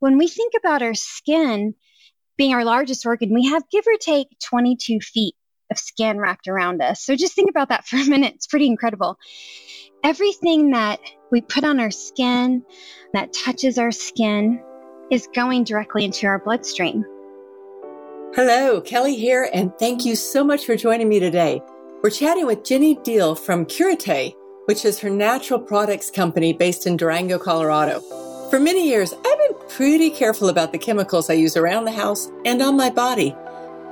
when we think about our skin being our largest organ, we have give or take 22 feet of skin wrapped around us. So just think about that for a minute. It's pretty incredible. Everything that we put on our skin that touches our skin is going directly into our bloodstream. Hello, Kelly here, and thank you so much for joining me today. We're chatting with Jenny Deal from Curate, which is her natural products company based in Durango, Colorado. For many years, I've been pretty careful about the chemicals I use around the house and on my body.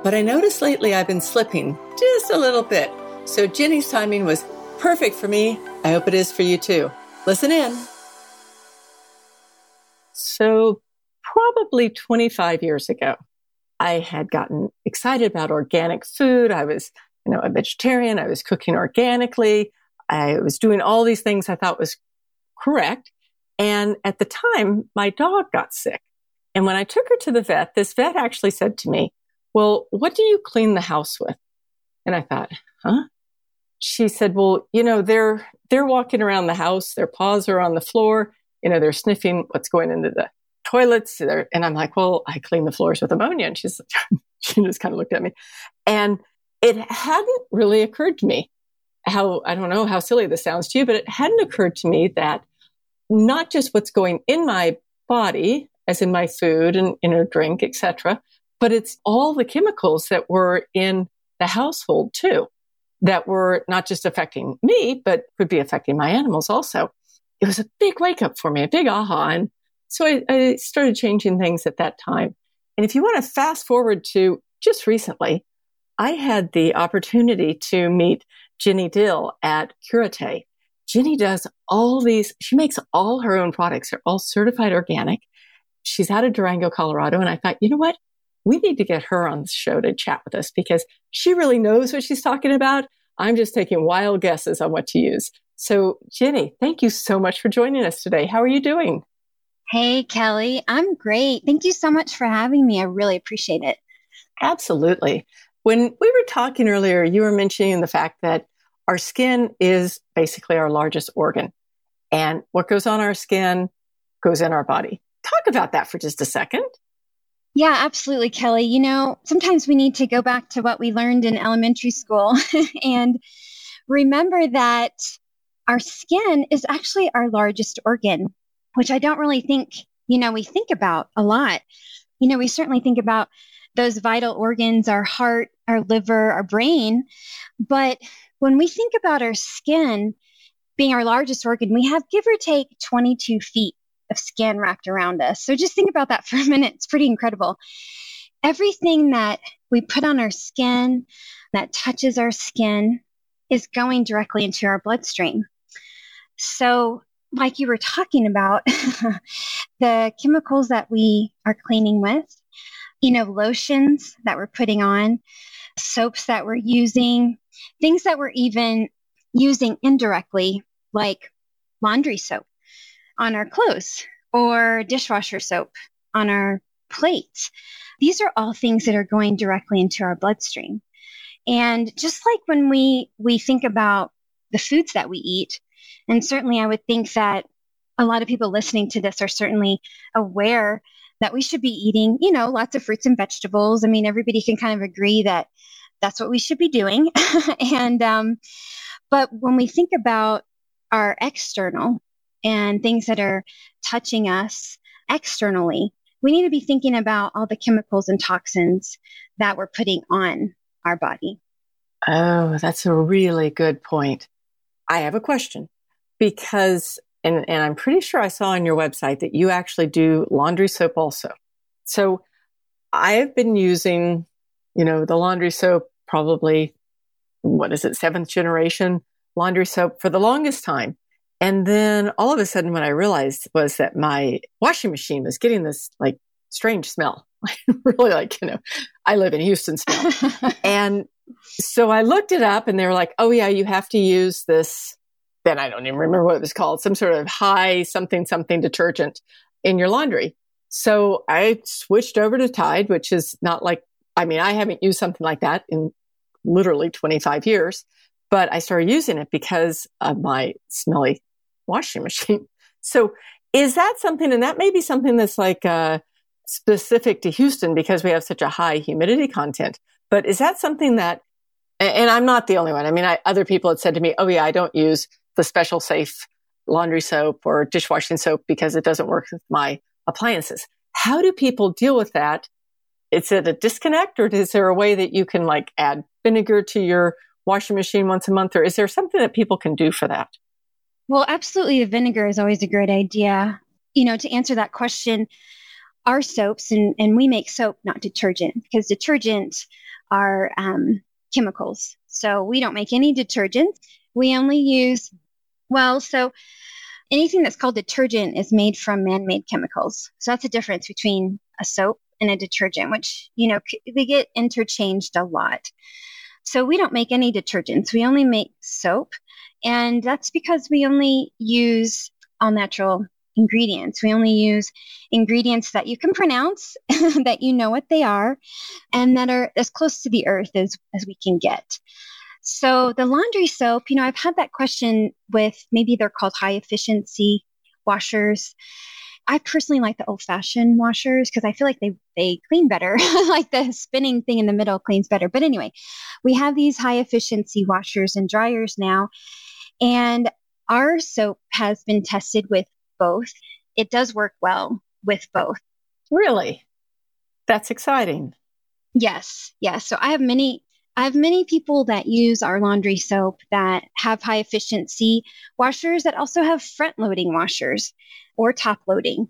But I noticed lately I've been slipping just a little bit. So Jenny's timing was perfect for me. I hope it is for you too. Listen in. So, probably 25 years ago, I had gotten excited about organic food. I was, you know, a vegetarian. I was cooking organically. I was doing all these things I thought was correct. And at the time, my dog got sick. And when I took her to the vet, this vet actually said to me, well, what do you clean the house with? And I thought, huh? She said, well, you know, they're, they're walking around the house. Their paws are on the floor. You know, they're sniffing what's going into the toilets. And I'm like, well, I clean the floors with ammonia. And she's, she just kind of looked at me and it hadn't really occurred to me how, I don't know how silly this sounds to you, but it hadn't occurred to me that not just what's going in my body, as in my food and in a drink, etc., but it's all the chemicals that were in the household too, that were not just affecting me, but could be affecting my animals also. It was a big wake up for me, a big aha. And so I, I started changing things at that time. And if you want to fast forward to just recently, I had the opportunity to meet Jenny Dill at Curate. Jenny does all these, she makes all her own products. They're all certified organic. She's out of Durango, Colorado. And I thought, you know what? We need to get her on the show to chat with us because she really knows what she's talking about. I'm just taking wild guesses on what to use. So, Jenny, thank you so much for joining us today. How are you doing? Hey, Kelly. I'm great. Thank you so much for having me. I really appreciate it. Absolutely. When we were talking earlier, you were mentioning the fact that our skin is basically our largest organ. And what goes on our skin goes in our body. Talk about that for just a second. Yeah, absolutely, Kelly. You know, sometimes we need to go back to what we learned in elementary school and remember that our skin is actually our largest organ, which I don't really think, you know, we think about a lot. You know, we certainly think about those vital organs, our heart, our liver, our brain, but when we think about our skin being our largest organ, we have give or take 22 feet of skin wrapped around us. So just think about that for a minute. It's pretty incredible. Everything that we put on our skin that touches our skin is going directly into our bloodstream. So, like you were talking about, the chemicals that we are cleaning with, you know, lotions that we're putting on, soaps that we're using, things that we're even using indirectly, like laundry soap on our clothes or dishwasher soap on our plates. These are all things that are going directly into our bloodstream. And just like when we, we think about the foods that we eat, and certainly I would think that a lot of people listening to this are certainly aware that we should be eating, you know, lots of fruits and vegetables. I mean, everybody can kind of agree that that's what we should be doing. and, um, but when we think about our external and things that are touching us externally, we need to be thinking about all the chemicals and toxins that we're putting on our body. Oh, that's a really good point. I have a question because, and, and I'm pretty sure I saw on your website that you actually do laundry soap also. So I have been using you know, the laundry soap, probably, what is it, seventh generation laundry soap for the longest time. And then all of a sudden, what I realized was that my washing machine was getting this like strange smell. really like, you know, I live in Houston smell. and so I looked it up and they were like, oh yeah, you have to use this. Then I don't even remember what it was called, some sort of high something something detergent in your laundry. So I switched over to Tide, which is not like I mean, I haven't used something like that in literally 25 years, but I started using it because of my smelly washing machine. So Is that something, and that may be something that's like uh, specific to Houston because we have such a high humidity content, but is that something that, and I'm not the only one. I mean, I, other people had said to me, oh yeah, I don't use the special safe laundry soap or dishwashing soap because it doesn't work with my appliances. How do people deal with that? Is it a disconnect or is there a way that you can like add vinegar to your washing machine once a month or is there something that people can do for that? Well, absolutely. The vinegar is always a great idea. You know, to answer that question, our soaps, and, and we make soap, not detergent, because detergents are um, chemicals. So we don't make any detergents. We only use, well, so anything that's called detergent is made from man made chemicals. So that's the difference between a soap and a detergent, which, you know, they get interchanged a lot. So we don't make any detergents. We only make soap. And that's because we only use all natural ingredients. We only use ingredients that you can pronounce, that you know what they are, and that are as close to the earth as, as we can get. So the laundry soap, you know, I've had that question with maybe they're called high efficiency washers. I personally like the old fashioned washers because I feel like they, they clean better. like the spinning thing in the middle cleans better. But anyway, we have these high efficiency washers and dryers now. And our soap has been tested with both. It does work well with both. Really? That's exciting. Yes, yes. So I have many I have many people that use our laundry soap that have high efficiency washers that also have front loading washers or top loading.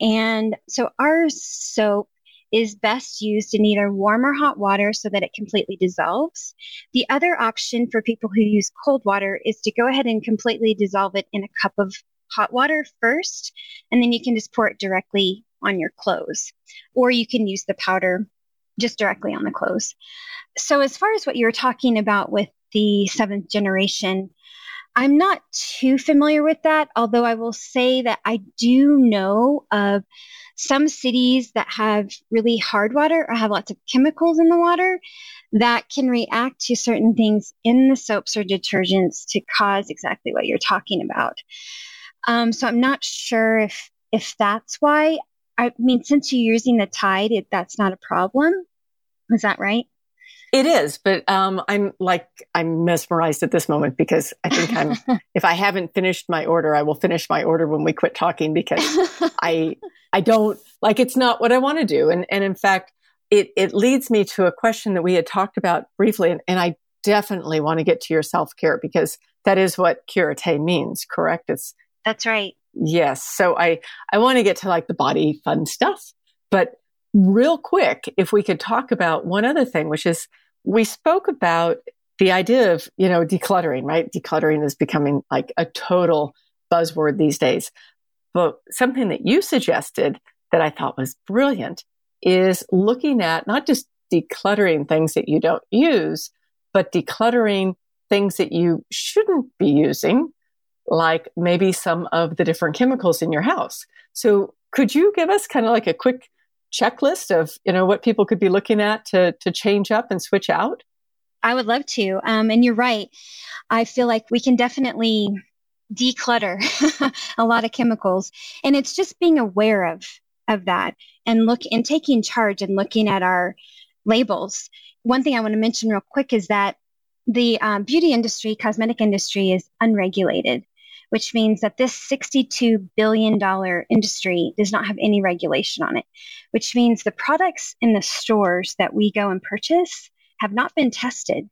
And so our soap is best used in either warm or hot water so that it completely dissolves. The other option for people who use cold water is to go ahead and completely dissolve it in a cup of hot water first, and then you can just pour it directly on your clothes. Or you can use the powder just directly on the clothes. So, as far as what you're talking about with the seventh generation, I'm not too familiar with that, although I will say that I do know of some cities that have really hard water or have lots of chemicals in the water that can react to certain things in the soaps or detergents to cause exactly what you're talking about. Um, so I'm not sure if if that's why. I mean, since you're using the Tide, it, that's not a problem. Is that right? It is, but um, I'm like I'm mesmerized at this moment because I think I'm. if I haven't finished my order, I will finish my order when we quit talking because I I don't like it's not what I want to do, and and in fact, it it leads me to a question that we had talked about briefly, and, and I definitely want to get to your self care because that is what curate means. Correct? It's that's right. Yes. So I, I want to get to like the body fun stuff, but real quick, if we could talk about one other thing, which is we spoke about the idea of, you know, decluttering, right? Decluttering is becoming like a total buzzword these days. But something that you suggested that I thought was brilliant is looking at not just decluttering things that you don't use, but decluttering things that you shouldn't be using like maybe some of the different chemicals in your house. So could you give us kind of like a quick checklist of, you know, what people could be looking at to, to change up and switch out? I would love to. Um, and you're right. I feel like we can definitely declutter a lot of chemicals. And it's just being aware of, of that and look and taking charge and looking at our labels. One thing I want to mention real quick is that the um, beauty industry, cosmetic industry is unregulated which means that this $62 billion industry does not have any regulation on it, which means the products in the stores that we go and purchase have not been tested.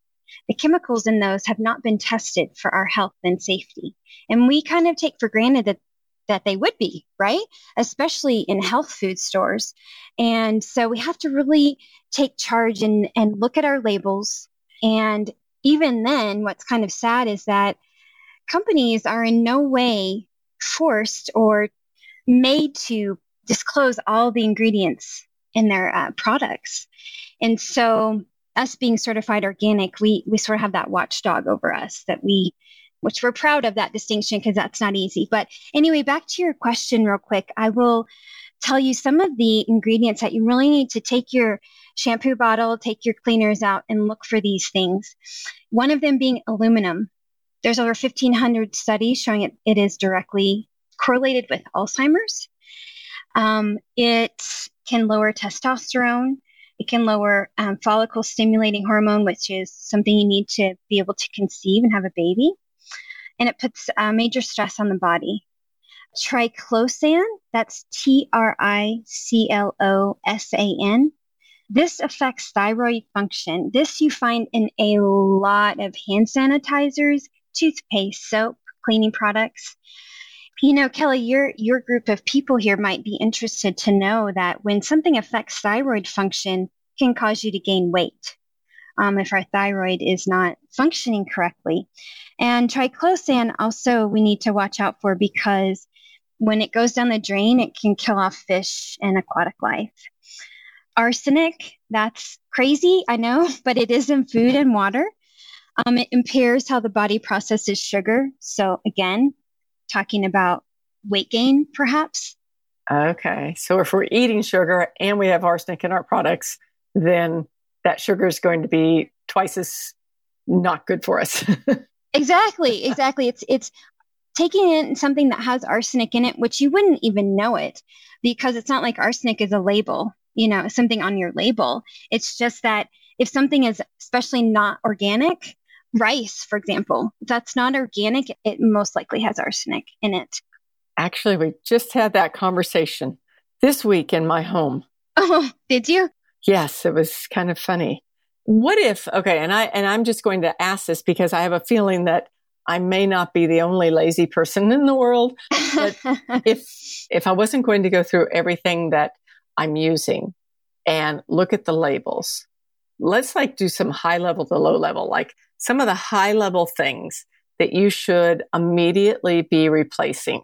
The chemicals in those have not been tested for our health and safety. And we kind of take for granted that that they would be, right? Especially in health food stores. And so we have to really take charge and, and look at our labels. And even then, what's kind of sad is that companies are in no way forced or made to disclose all the ingredients in their uh, products. And so, us being certified organic, we, we sort of have that watchdog over us that we, which we're proud of that distinction because that's not easy. But anyway, back to your question, real quick. I will tell you some of the ingredients that you really need to take your shampoo bottle, take your cleaners out, and look for these things. One of them being aluminum. There's over 1,500 studies showing it, it is directly correlated with Alzheimer's. Um, it can lower testosterone. It can lower um, follicle stimulating hormone, which is something you need to be able to conceive and have a baby. And it puts uh, major stress on the body. Triclosan, that's T R I C L O S A N. This affects thyroid function. This you find in a lot of hand sanitizers, toothpaste, soap, cleaning products. You know, Kelly, your your group of people here might be interested to know that when something affects thyroid function, can cause you to gain weight um, if our thyroid is not functioning correctly. And triclosan also we need to watch out for because when it goes down the drain, it can kill off fish and aquatic life. Arsenic, that's crazy, I know, but it is in food and water. Um, it impairs how the body processes sugar. So, again, talking about weight gain, perhaps. Okay. So, if we're eating sugar and we have arsenic in our products, then that sugar is going to be twice as not good for us. exactly. Exactly. It's, it's, taking in something that has arsenic in it, which you wouldn't even know it because it's not like arsenic is a label, you know, something on your label. It's just that if something is especially not organic, rice, for example, that's not organic, it most likely has arsenic in it. Actually, we just had that conversation this week in my home. Oh, did you? Yes, it was kind of funny. What if, okay, and I and I'm just going to ask this because I have a feeling that I may not be the only lazy person in the world, but if if I wasn't going to go through everything that I'm using and look at the labels, let's like do some high level to low level, like some of the high level things that you should immediately be replacing.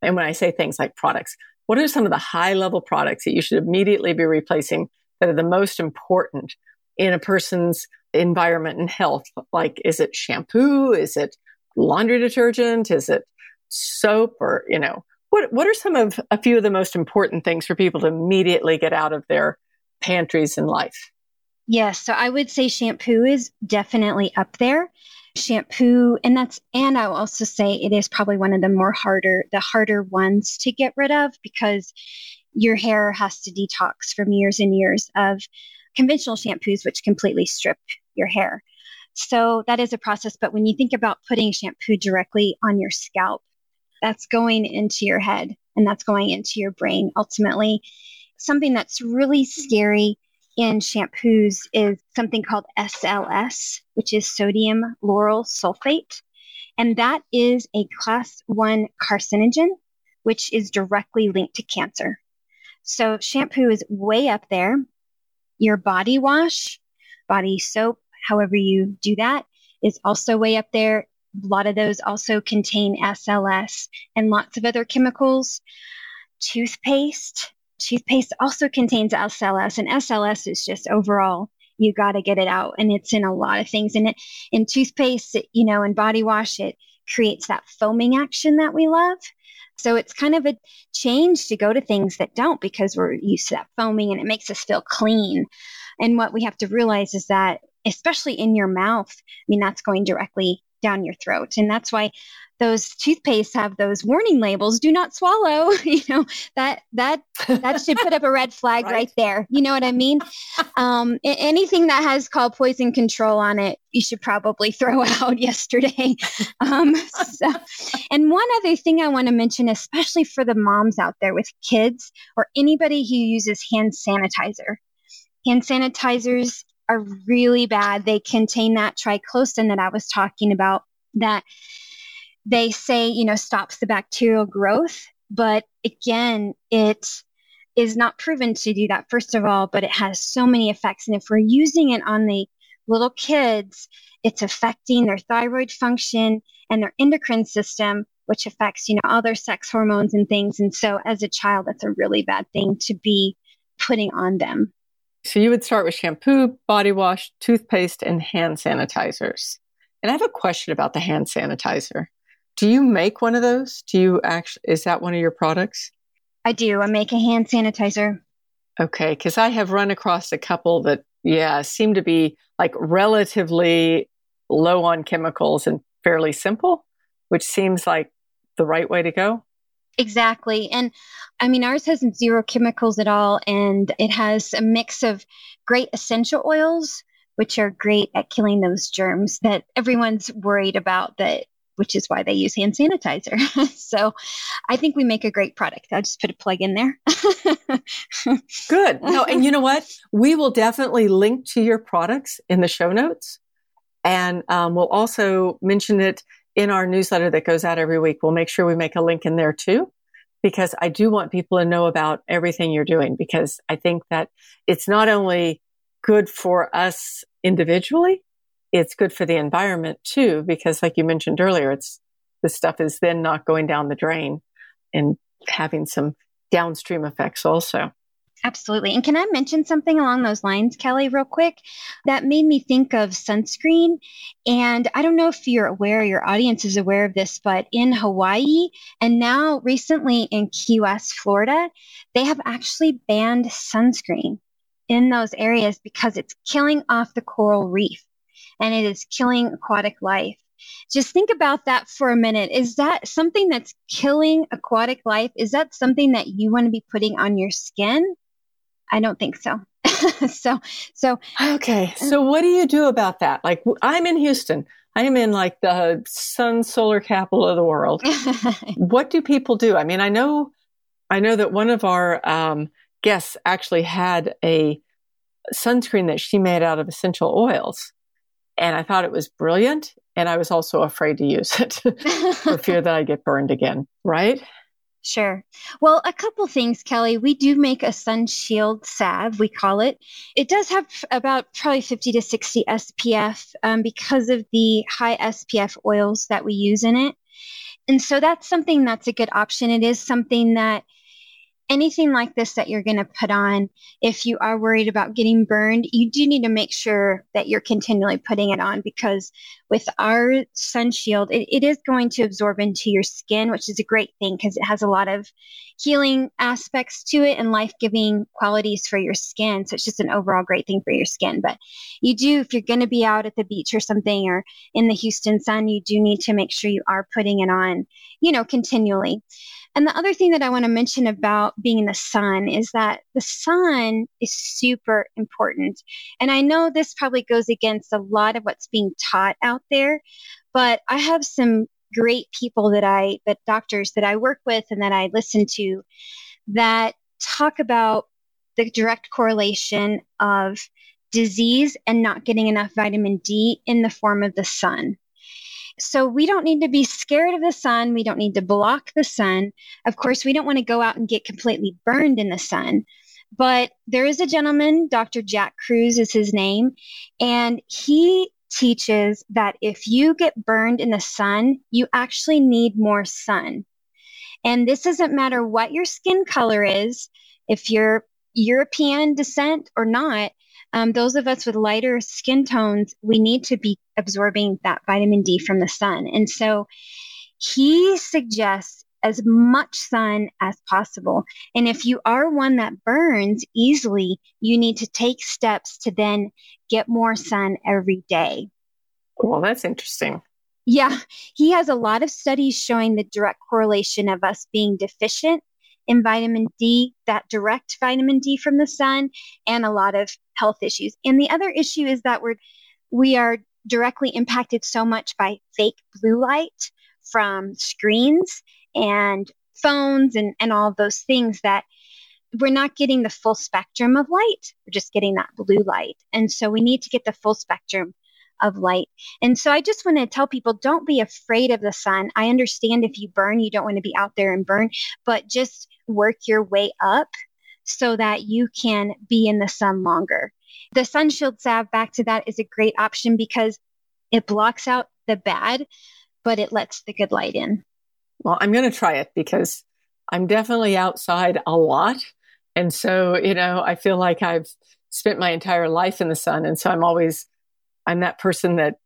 And when I say things like products, what are some of the high level products that you should immediately be replacing that are the most important in a person's environment and health? Like, is it shampoo? Is it laundry detergent? Is it soap or, you know, what, what are some of a few of the most important things for people to immediately get out of their pantries in life? Yes. So I would say shampoo is definitely up there. Shampoo, and that's, and I will also say it is probably one of the more harder, the harder ones to get rid of because your hair has to detox from years and years of conventional shampoos, which completely strip your hair. So that is a process. But when you think about putting shampoo directly on your scalp, that's going into your head and that's going into your brain ultimately. Something that's really scary in shampoos is something called SLS, which is sodium lauryl sulfate. And that is a class one carcinogen, which is directly linked to cancer. So shampoo is way up there. Your body wash, body soap, however you do that is also way up there. A lot of those also contain SLS and lots of other chemicals. Toothpaste. Toothpaste also contains SLS, and SLS is just overall, you got to get it out. And it's in a lot of things. And it, in toothpaste, you know, and body wash, it creates that foaming action that we love. So it's kind of a change to go to things that don't because we're used to that foaming and it makes us feel clean. And what we have to realize is that especially in your mouth. I mean, that's going directly down your throat. And that's why those toothpaste have those warning labels do not swallow you know that that that should put up a red flag right. right. there you know what i mean um, anything that has call poison control on it you should probably throw out yesterday um, so, and one other thing i want to mention especially for the moms out there with kids or anybody who uses hand sanitizer hand sanitizers are really bad. They contain that triclosan that I was talking about that they say, you know, stops the bacterial growth. But again, it is not proven to do that, first of all, but it has so many effects. And if we're using it on the little kids, it's affecting their thyroid function and their endocrine system, which affects, you know, all their sex hormones and things. And so as a child, that's a really bad thing to be putting on them. So you would start with shampoo, body wash, toothpaste, and hand sanitizers. And I have a question about the hand sanitizer. Do you make one of those? Do you actually, is that one of your products? I do. I make a hand sanitizer. Okay. Because I have run across a couple that, yeah, seem to be like relatively low on chemicals and fairly simple, which seems like the right way to go. Exactly. And I mean, ours has zero chemicals at all, and it has a mix of great essential oils, which are great at killing those germs that everyone's worried about that which is why they use hand sanitizer. so I think we make a great product. I'll just put a plug in there. Good. No, and you know what? We will definitely link to your products in the show notes. And um, we'll also mention it in our newsletter that goes out every week. We'll make sure we make a link in there too, because I do want people to know about everything you're doing, because I think that it's not only good for us individually, it's good for the environment too, because like you mentioned earlier, it's this stuff is then not going down the drain and having some downstream effects also. Absolutely. And can I mention something along those lines, Kelly, real quick? That made me think of sunscreen. And I don't know if you're aware, your audience is aware of this, but in Hawaii and now recently in Key West, Florida, they have actually banned sunscreen in those areas because it's killing off the coral reef and it is killing aquatic life. Just think about that for a minute. Is that something that's killing aquatic life? Is that something that you want to be putting on your skin? I don't think so. so, so. Okay. So what do you do about that? Like I'm in Houston. I am in like the sun solar capital of the world. what do people do? I mean, I know, I know that one of our um, guests actually had a sunscreen that she made out of essential oils. And I thought it was brilliant. And I was also afraid to use it for fear that I get burned again. Right? Sure. Well, a couple things, Kelly. We do make a sun shield salve, we call it. It does have about probably 50 to 60 SPF um, because of the high SPF oils that we use in it. And so that's something that's a good option. It is something that anything like this that you're going to put on, if you are worried about getting burned, you do need to make sure that you're continually putting it on because with our sun shield, it, it is going to absorb into your skin, which is a great thing because it has a lot of healing aspects to it and life giving qualities for your skin. So it's just an overall great thing for your skin. But you do, if you're going to be out at the beach or something or in the Houston sun, you do need to make sure you are putting it on, you know, continually. And the other thing that I want to mention about being in the sun is that the sun is super important. And I know this probably goes against a lot of what's being taught out there, but I have some great people that I, that doctors that I work with and that I listen to that talk about the direct correlation of disease and not getting enough vitamin D in the form of the sun. So we don't need to be scared of the sun. We don't need to block the sun. Of course, we don't want to go out and get completely burned in the sun. But there is a gentleman, Dr. Jack Kruse is his name, and he teaches that if you get burned in the sun, you actually need more sun. And this doesn't matter what your skin color is, if you're European descent or not, um, those of us with lighter skin tones, we need to be absorbing that vitamin D from the sun. And so he suggests as much sun as possible. And if you are one that burns easily, you need to take steps to then get more sun every day. Well, that's interesting. Yeah, he has a lot of studies showing the direct correlation of us being deficient in vitamin D, that direct vitamin D from the sun, and a lot of health issues. And the other issue is that we're we are directly impacted so much by fake blue light from screens and phones and, and all those things that we're not getting the full spectrum of light. We're just getting that blue light. And so we need to get the full spectrum of light. And so I just want to tell people don't be afraid of the sun. I understand if you burn, you don't want to be out there and burn, but just work your way up so that you can be in the sun longer. The sun shield salve, back to that, is a great option because it blocks out the bad, but it lets the good light in. Well, I'm going to try it because I'm definitely outside a lot. And so, you know, I feel like I've spent my entire life in the sun. And so I'm always, I'm that person that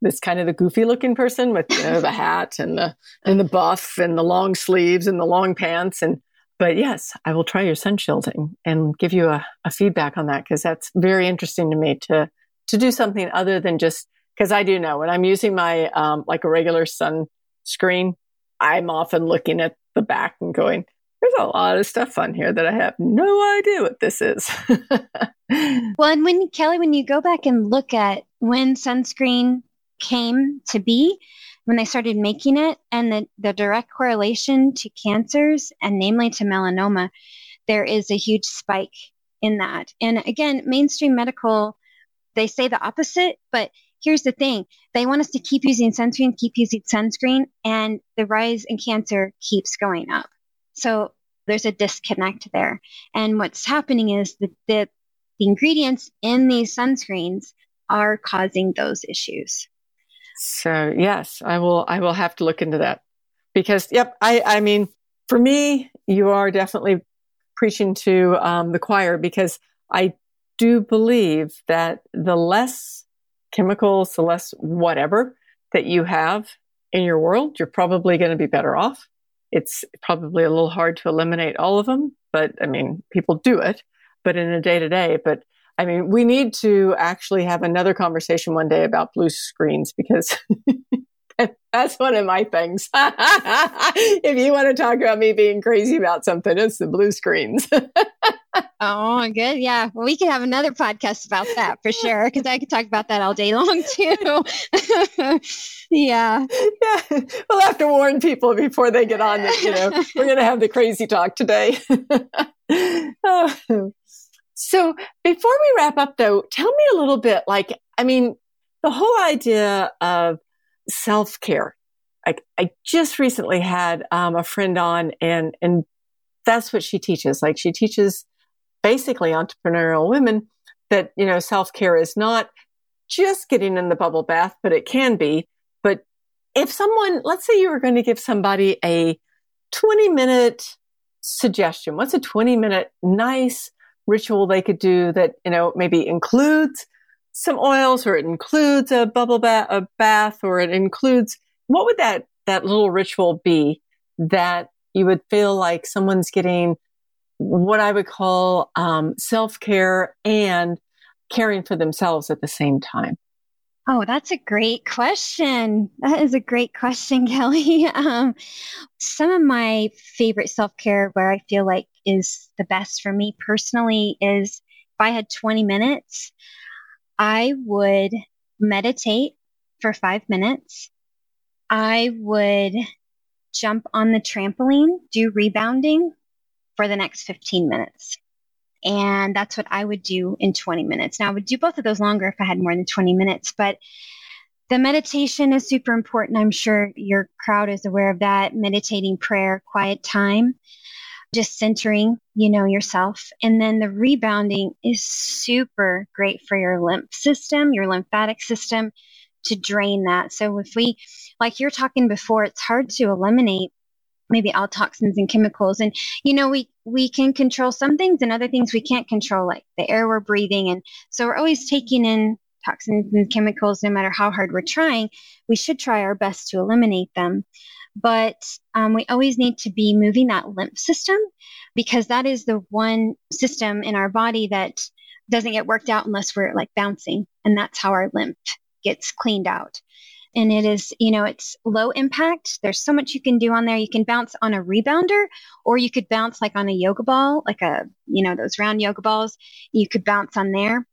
this kind of the goofy looking person with you know, the hat and the and the buff and the long sleeves and the long pants and but yes, I will try your sun shielding and give you a, a feedback on that because that's very interesting to me to to do something other than just because I do know when I'm using my um, like a regular sun screen, I'm often looking at the back and going, there's a lot of stuff on here that I have no idea what this is. well, and when Kelly, when you go back and look at when sunscreen came to be, when they started making it and the, the direct correlation to cancers and namely to melanoma, there is a huge spike in that. And again, mainstream medical, they say the opposite, but here's the thing. They want us to keep using sunscreen, keep using sunscreen, and the rise in cancer keeps going up. So there's a disconnect there. And what's happening is that the, the ingredients in these sunscreens are causing those issues. So yes, I will I will have to look into that. Because yep, I I mean, for me, you are definitely preaching to um, the choir because I do believe that the less chemicals, the less whatever that you have in your world, you're probably going to be better off. It's probably a little hard to eliminate all of them, but I mean, people do it, but in a day to day. But I mean, we need to actually have another conversation one day about blue screens because that's one of my things. if you want to talk about me being crazy about something, it's the blue screens. oh, good. Yeah. Well, we could have another podcast about that for sure because I could talk about that all day long too. yeah. Yeah. We'll have to warn people before they get on that, you know, we're going to have the crazy talk today. oh. So before we wrap up though, tell me a little bit like, I mean, the whole idea of self care. I, I just recently had um, a friend on and, and that's what she teaches. Like she teaches basically entrepreneurial women that, you know, self care is not just getting in the bubble bath, but it can be. But if someone, let's say you were going to give somebody a 20 minute suggestion, what's a 20 minute nice ritual they could do that, you know, maybe includes some oils or it includes a bubble bath, a bath or it includes, what would that, that little ritual be that you would feel like someone's getting what I would call um, self care and caring for themselves at the same time? Oh, that's a great question. That is a great question, Kelly. Um, some of my favorite self care where I feel like is the best for me personally is if I had 20 minutes, I would meditate for five minutes. I would jump on the trampoline, do rebounding for the next 15 minutes. And that's what I would do in 20 minutes. Now, I would do both of those longer if I had more than 20 minutes, but the meditation is super important. I'm sure your crowd is aware of that. Meditating, prayer, quiet time just centering, you know, yourself. And then the rebounding is super great for your lymph system, your lymphatic system to drain that. So if we, like you're talking before, it's hard to eliminate maybe all toxins and chemicals. And, you know, we, we can control some things and other things we can't control, like the air we're breathing. And so we're always taking in toxins and chemicals, no matter how hard we're trying. We should try our best to eliminate them but um, we always need to be moving that lymph system because that is the one system in our body that doesn't get worked out unless we're like bouncing. And that's how our lymph gets cleaned out and it is, you know, it's low impact. There's so much you can do on there. You can bounce on a rebounder or you could bounce like on a yoga ball, like a, you know, those round yoga balls. You could bounce on there.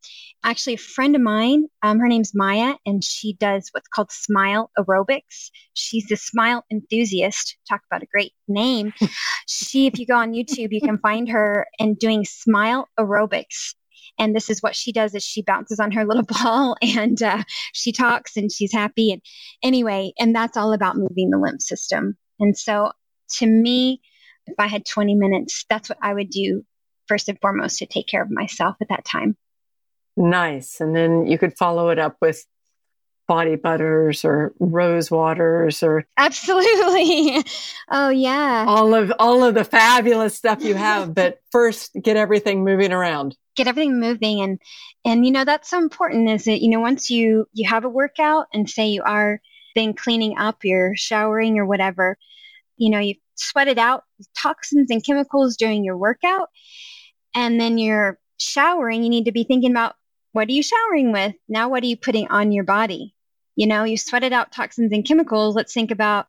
Actually, a friend of mine, um, her name's Maya, and she does what's called smile aerobics. She's a smile enthusiast. Talk about a great name. she, if you go on YouTube, you can find her and doing smile aerobics and this is what she does is she bounces on her little ball and uh, she talks and she's happy and anyway and that's all about moving the lymph system. And so to me if i had 20 minutes that's what i would do first and foremost to take care of myself at that time. Nice. And then you could follow it up with body butters or rose waters or absolutely. Oh yeah. All of all of the fabulous stuff you have but first get everything moving around get everything moving and and you know that's so important is that you know once you you have a workout and say you are then cleaning up you're showering or whatever you know you sweat it out toxins and chemicals during your workout and then you're showering you need to be thinking about what are you showering with now what are you putting on your body you know, you sweated out toxins and chemicals. Let's think about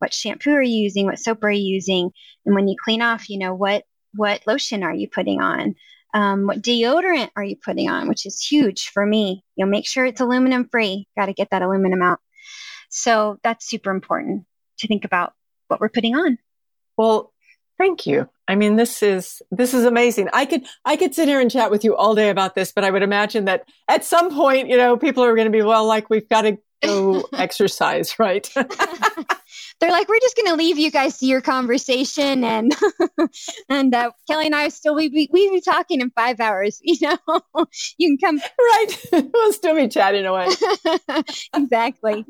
what shampoo are you using? What soap are you using? And when you clean off, you know, what, what lotion are you putting on? Um, what deodorant are you putting on? Which is huge for me. You'll make sure it's aluminum free. Got to get that aluminum out. So that's super important to think about what we're putting on. Well, thank you. I mean, this is this is amazing. I could I could sit here and chat with you all day about this, but I would imagine that at some point, you know, people are going to be well, like we've got to go exercise, right? They're like, we're just going to leave you guys to your conversation, and and uh, Kelly and I still we we we be talking in five hours. You know, you can come right. we'll still be chatting away. exactly,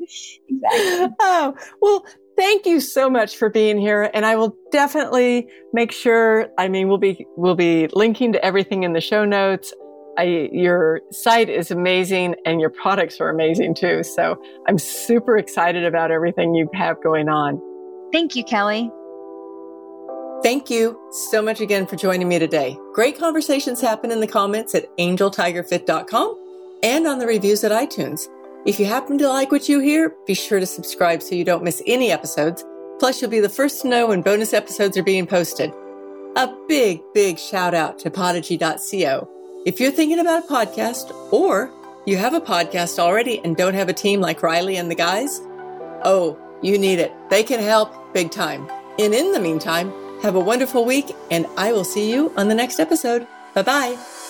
exactly. Oh well, thank you so much for being here and i will definitely make sure i mean we'll be we'll be linking to everything in the show notes I, your site is amazing and your products are amazing too. So I'm super excited about everything you have going on. Thank you, Kelly. Thank you so much again for joining me today. Great conversations happen in the comments at angeltigerfit.com and on the reviews at iTunes. If you happen to like what you hear, be sure to subscribe so you don't miss any episodes. Plus, you'll be the first to know when bonus episodes are being posted. A big, big shout out to podigy.co if you're thinking about a podcast or you have a podcast already and don't have a team like Riley and the guys, oh, you need it. They can help big time. And in the meantime, have a wonderful week and I will see you on the next episode. Bye bye.